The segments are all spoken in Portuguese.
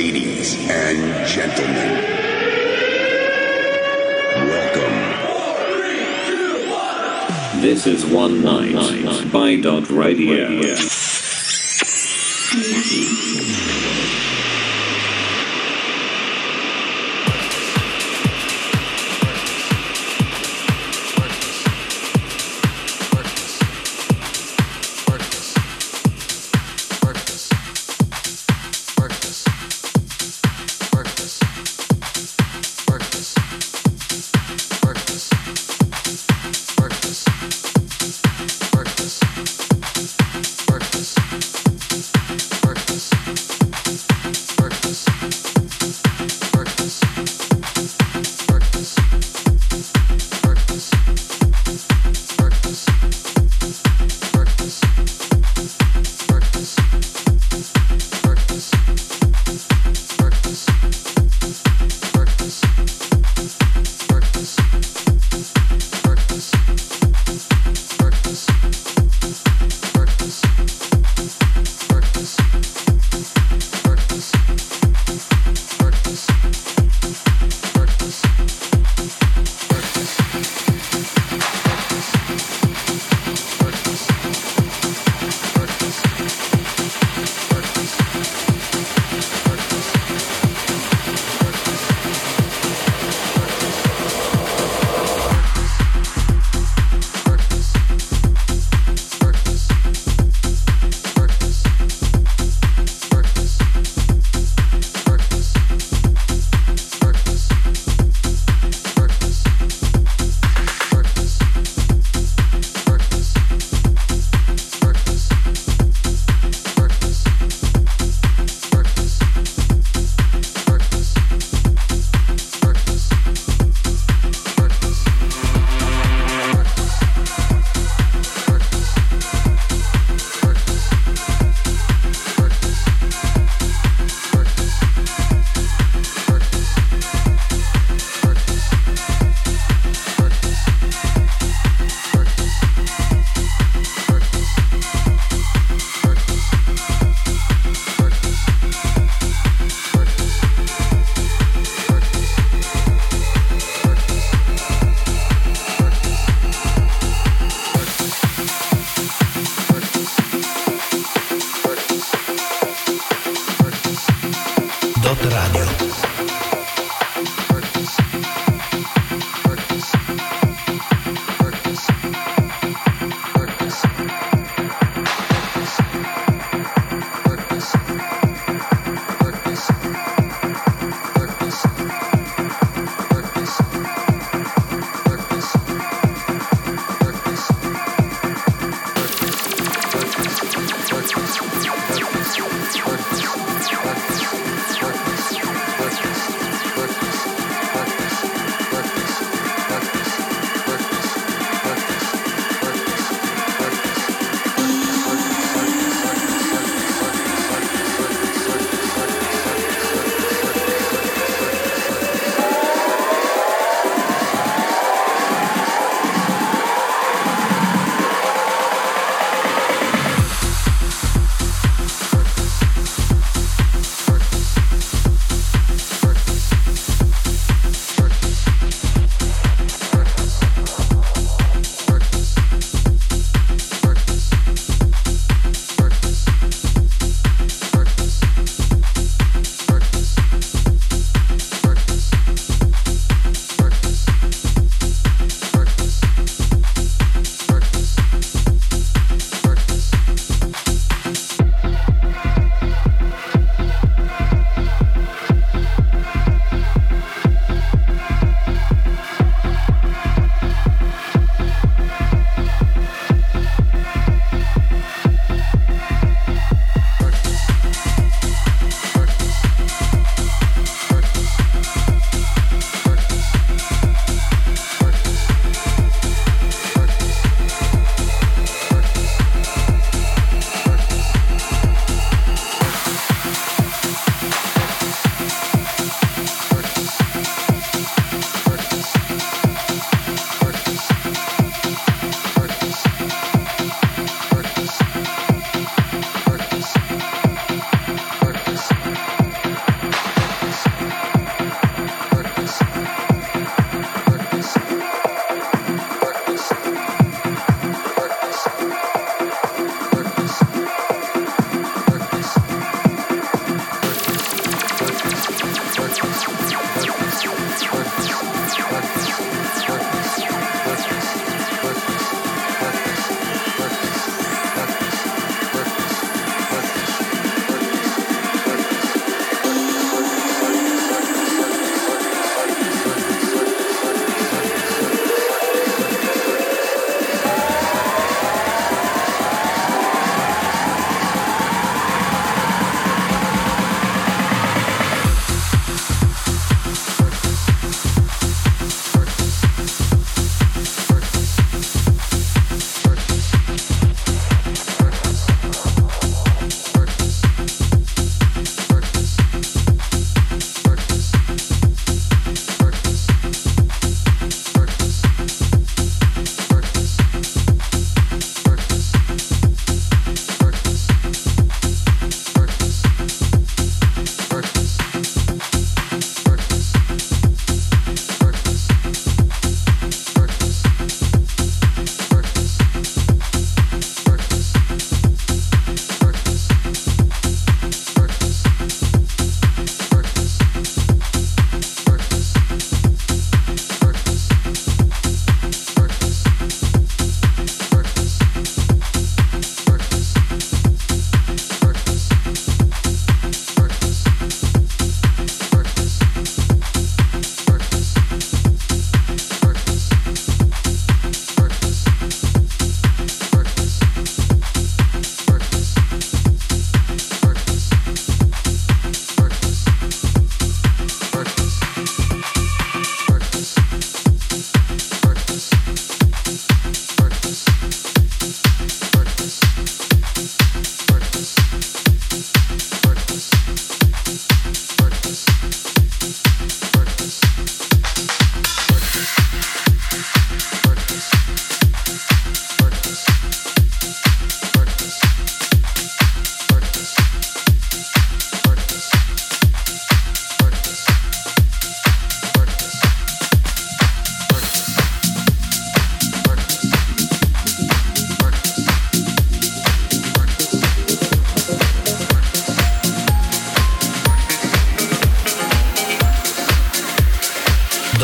Ladies and gentlemen, welcome. This is One Night by Dot Radio.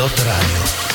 Carlot Radio.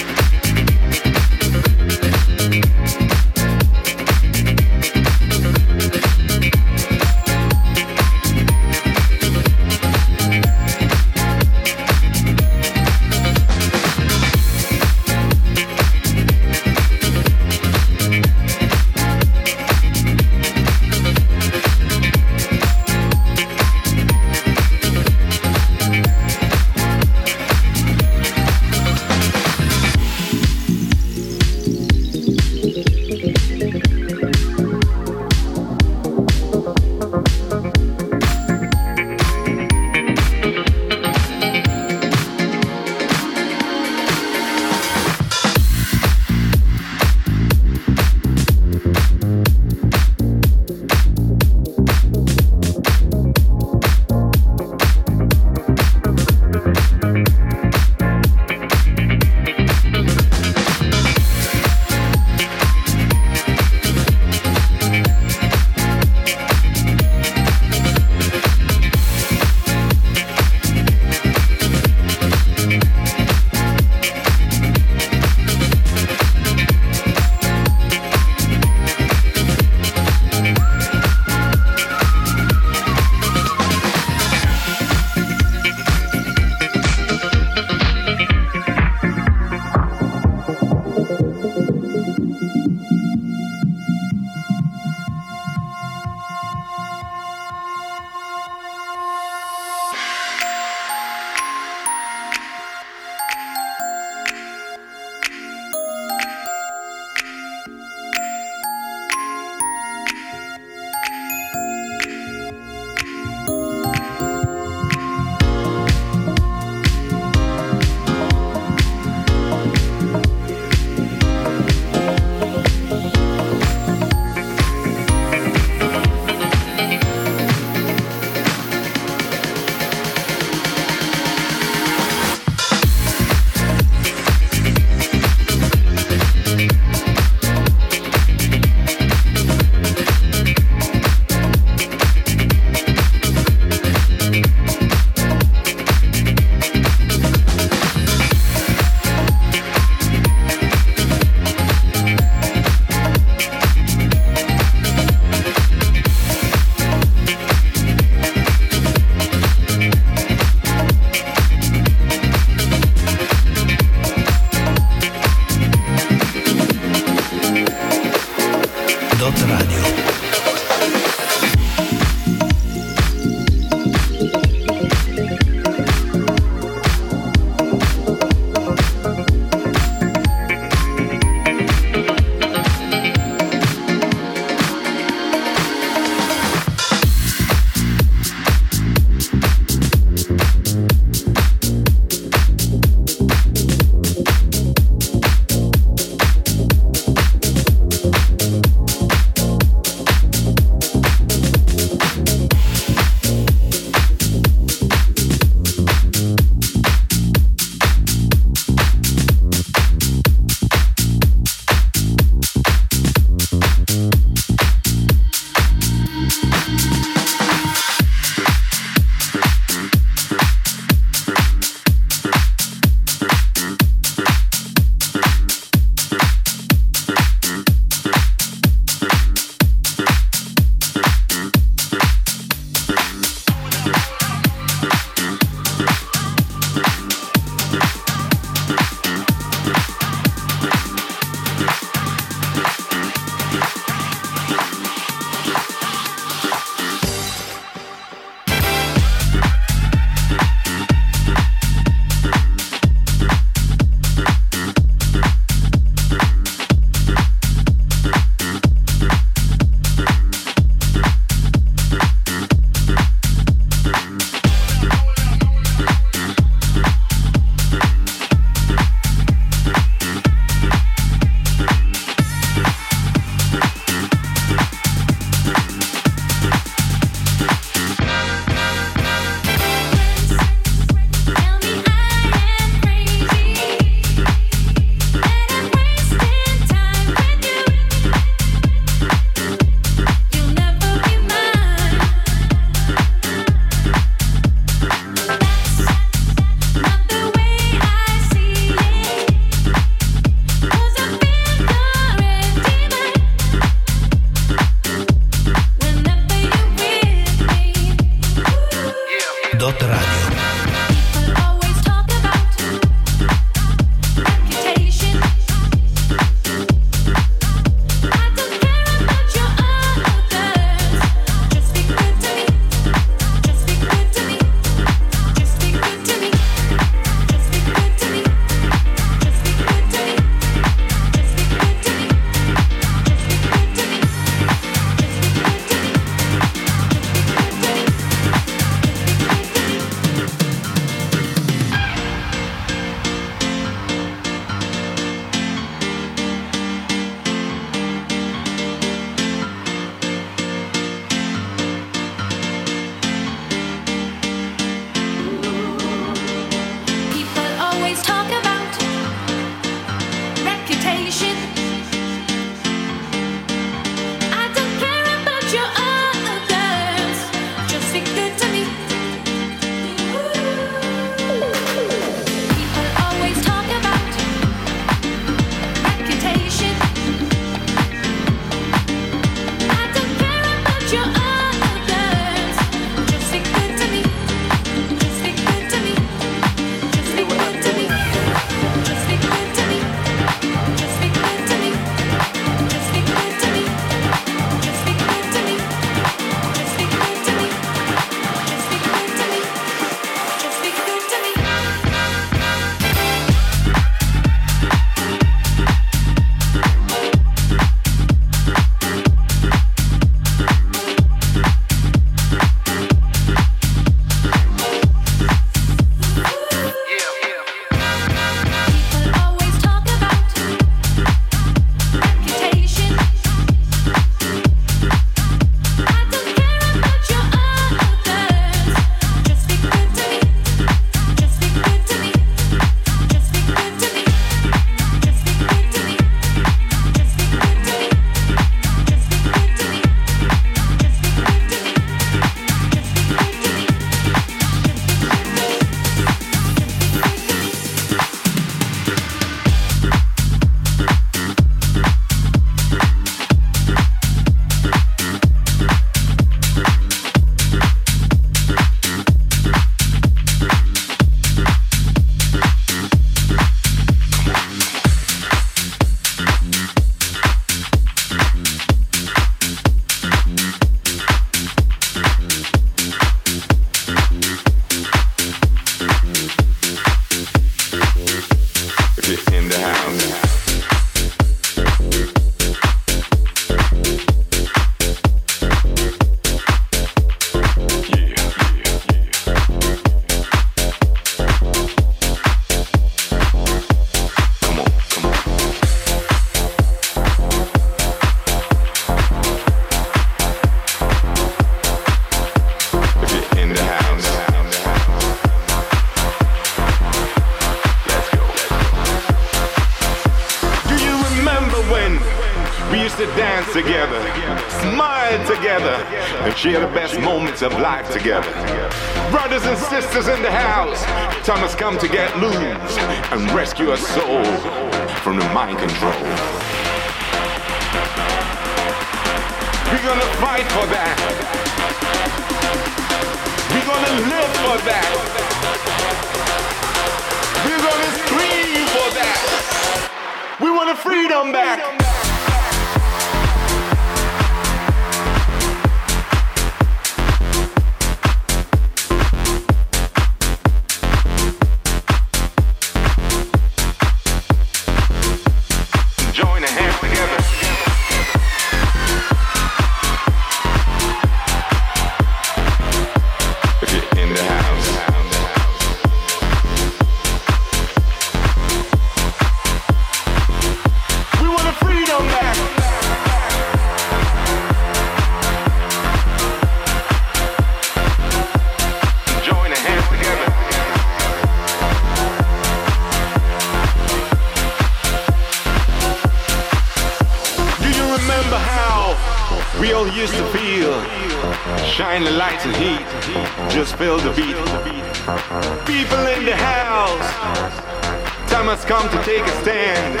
come to take a stand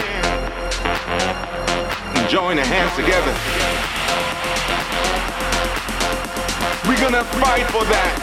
and join our hands together. We're gonna fight for that.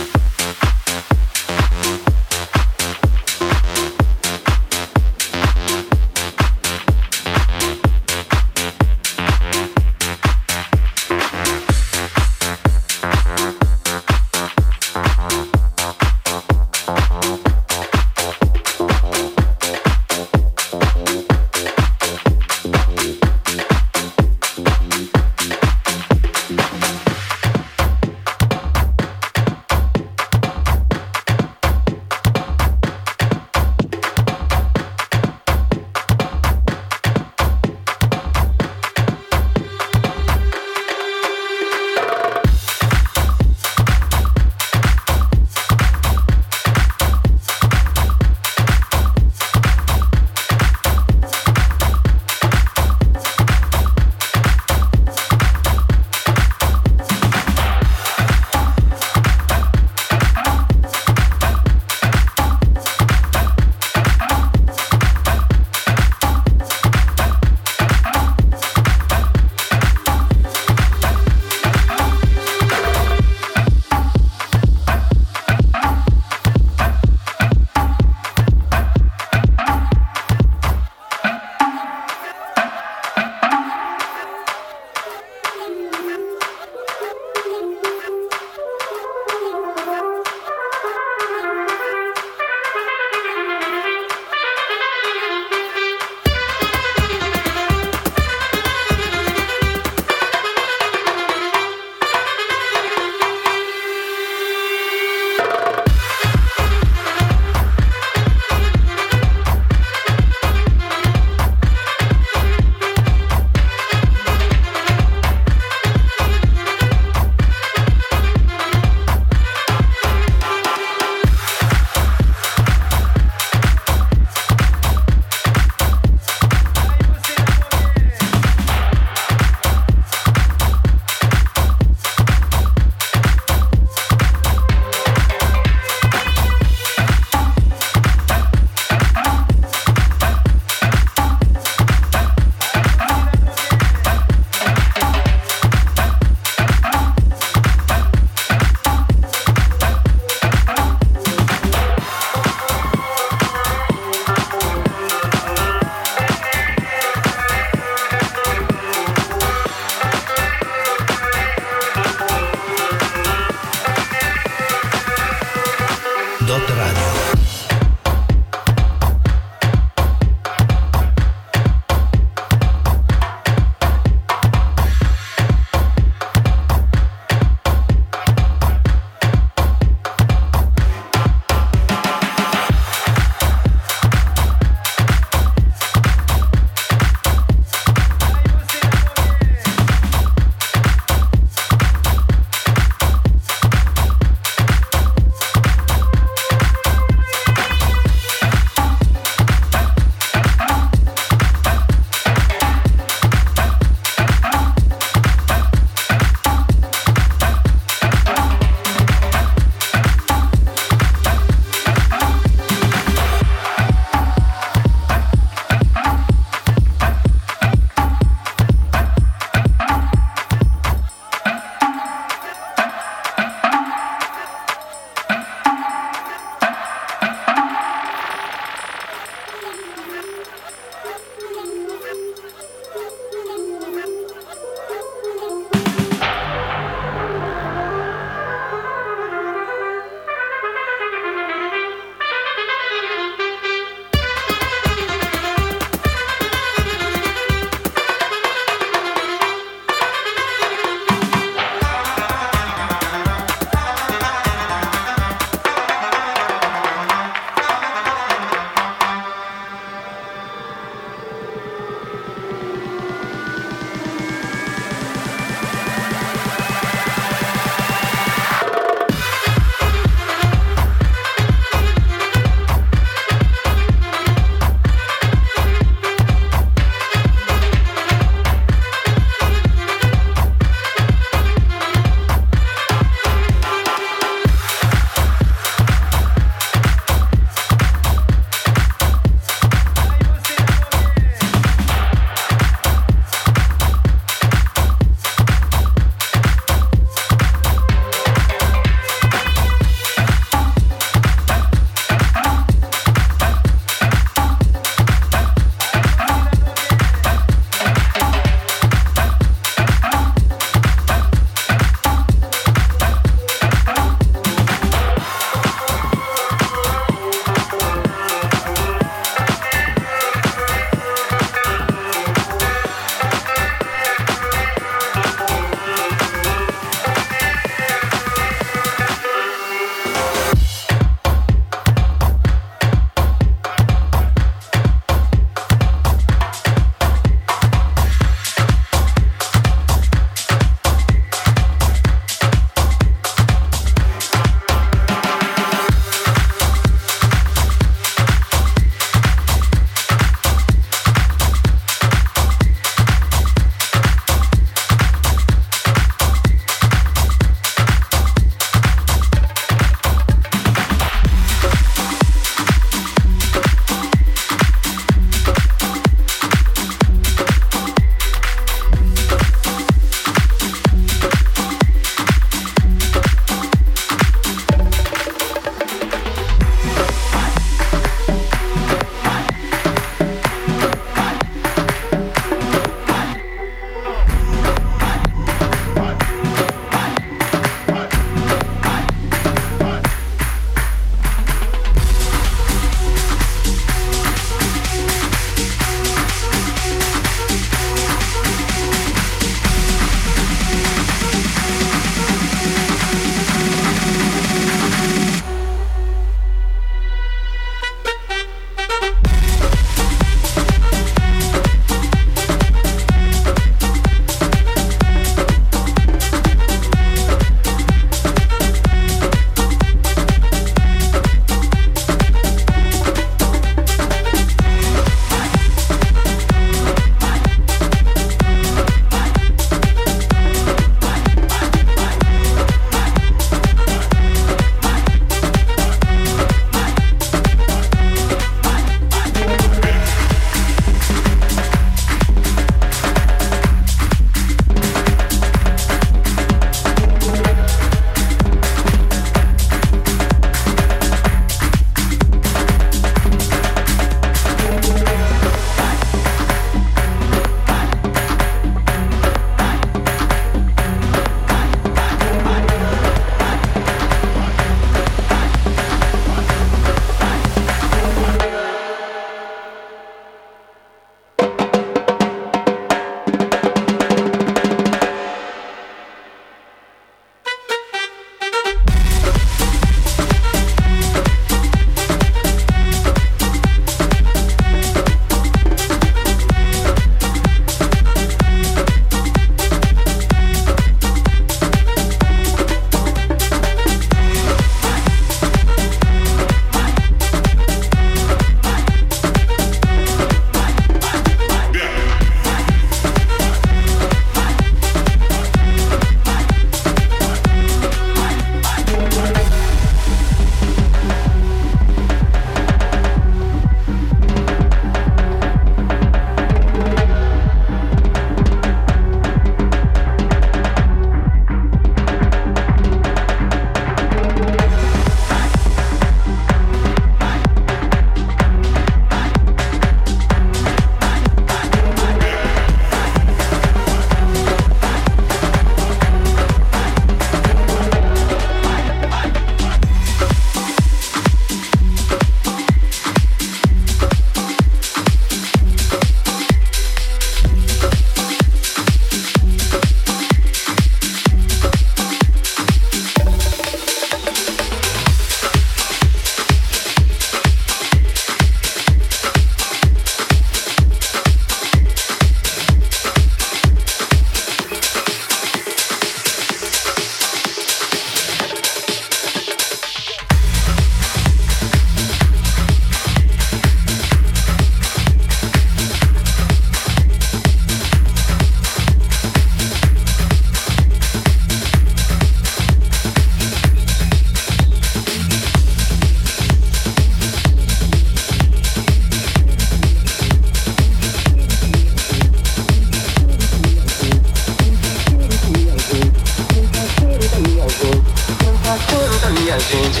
Minha gente.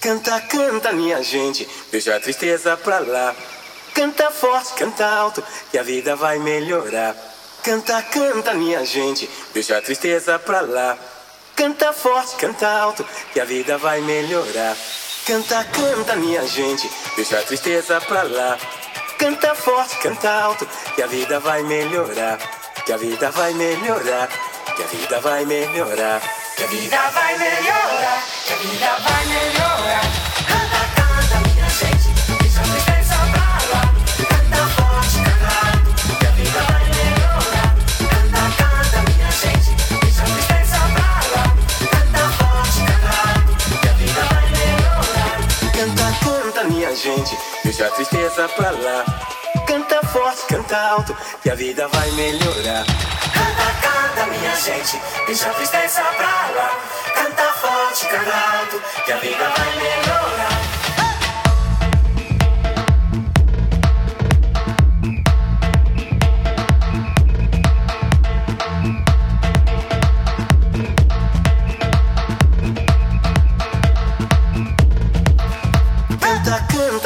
Canta, canta, minha gente, deixa a tristeza pra lá. Canta forte, canta alto, que a vida vai melhorar. Canta, canta, minha gente, deixa a tristeza pra lá. Canta forte, canta alto, que a vida vai melhorar. Canta, canta, minha gente, deixa a tristeza pra lá. Canta forte, canta alto, que a vida vai melhorar. Que a vida vai melhorar, que a vida vai melhorar. Que a vida vai melhorar, que a vida vai melhorar. Canta, canta, minha gente, deixa a tristeza pra lá. Canta forte, canta que a vida vai melhorar. Canta, canta, minha gente, deixa a tristeza pra pra lá. Canta forte, canta alto, que a vida vai melhorar. Canta, minha gente, deixa a tristeza pra lá. Canta forte, canta alto, que a vida vai melhorar.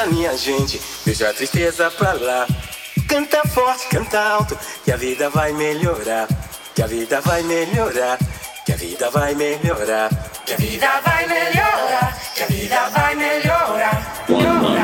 Minha gente, deixa a tristeza pra lá. Canta forte, canta alto, que a vida vai melhorar. Que a vida vai melhorar, que a vida vai melhorar. Que a vida vai melhorar, que a vida vai melhorar.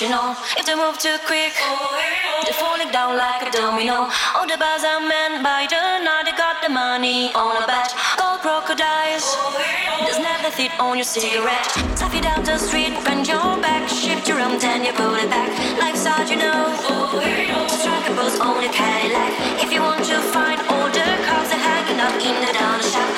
If they move too quick, they're falling down like a domino. All the bars are meant by the night. They got the money on a bet. Gold crocodiles, there's never fit on your cigarette. Tap you down the street, bend your back, shift your arm, then you pull it back. Life's hard, you know. Strike a pose on a Cadillac. If you want to find all the cars, they're hanging up in the down shop.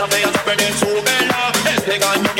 la veas, pero en su vela, este ganó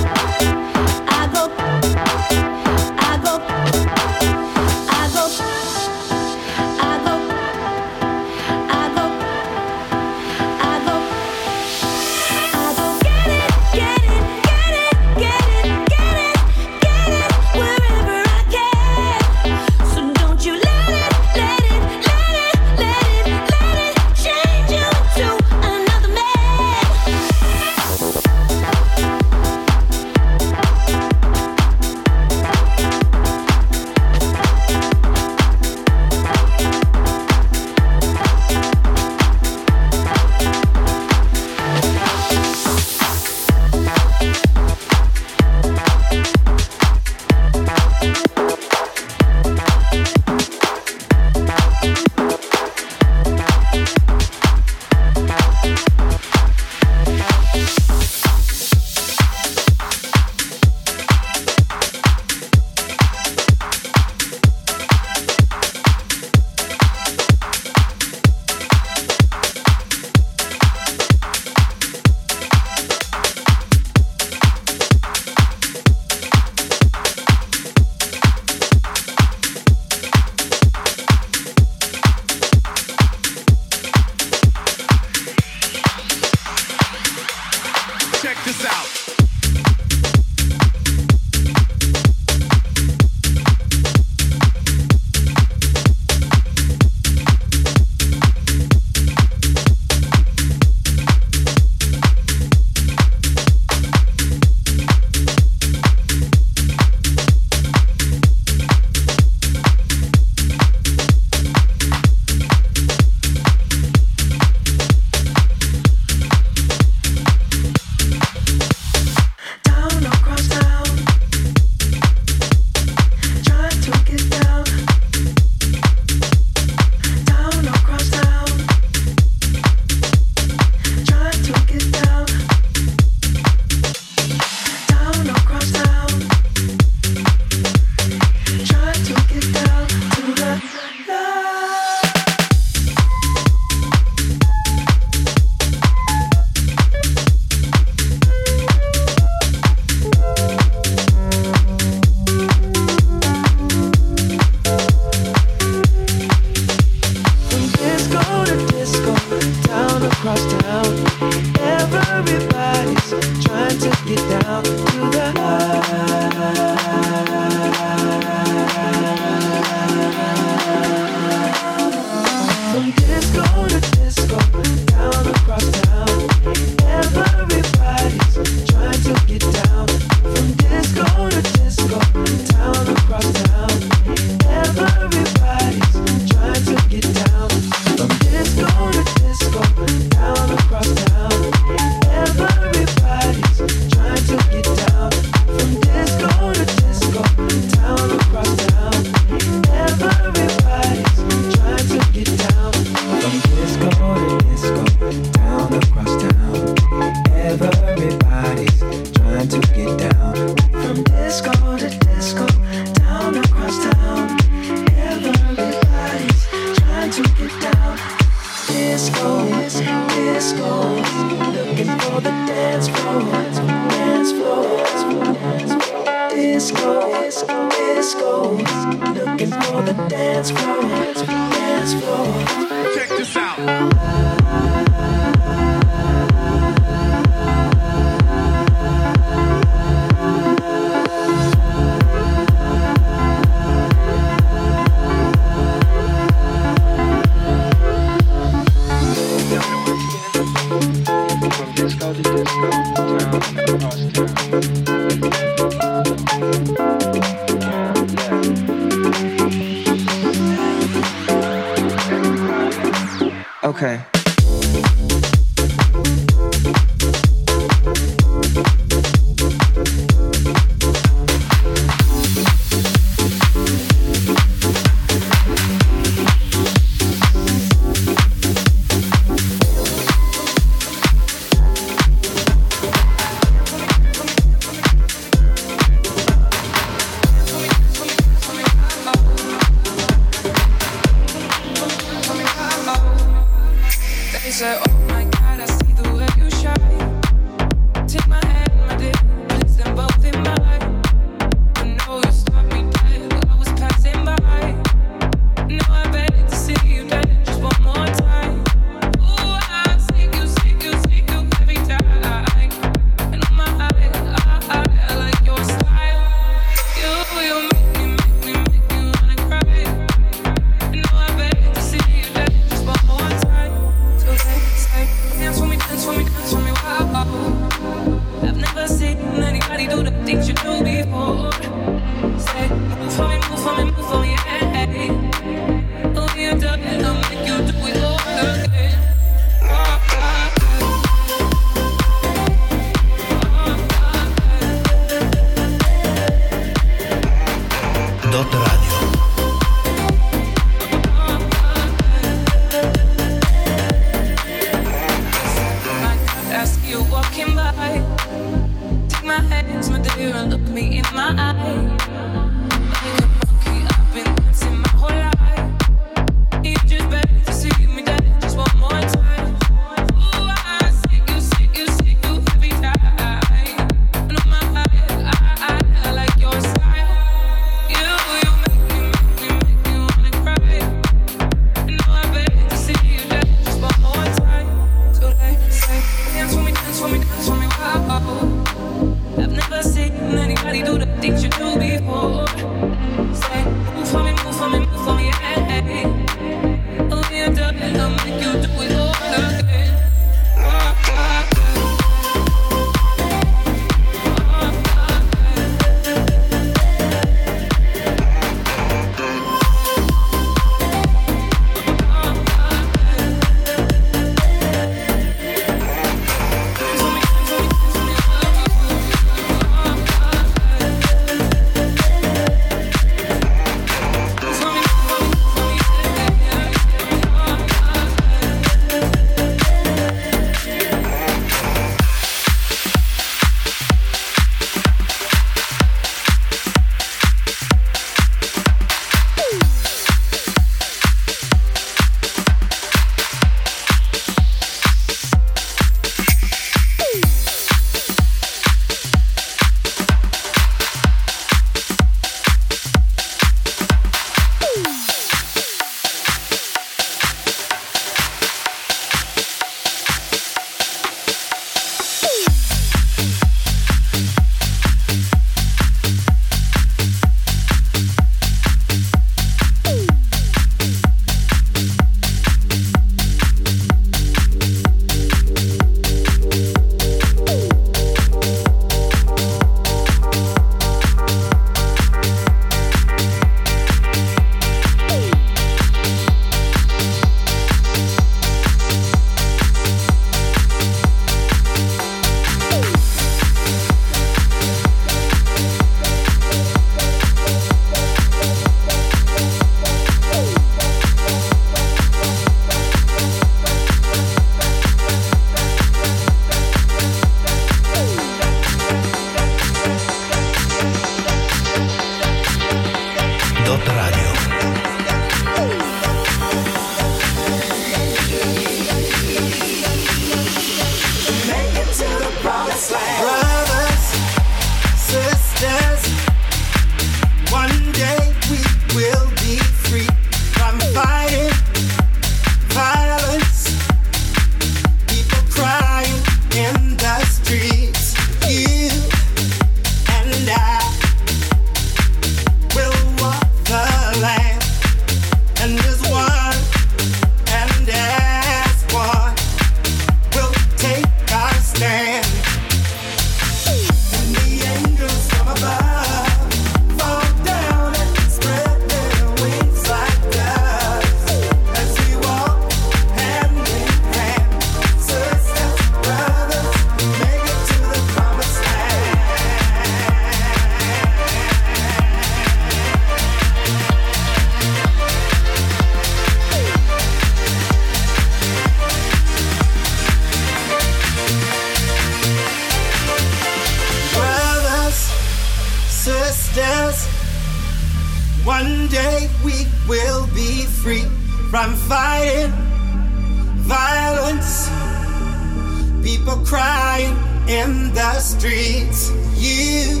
People crying in the streets. You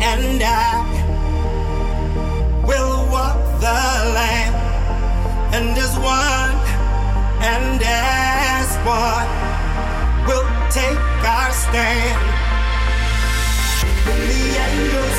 and I will walk the land, and as one, and as one, we'll take our stand. When the angels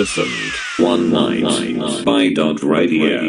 listened one night by Dot Radio.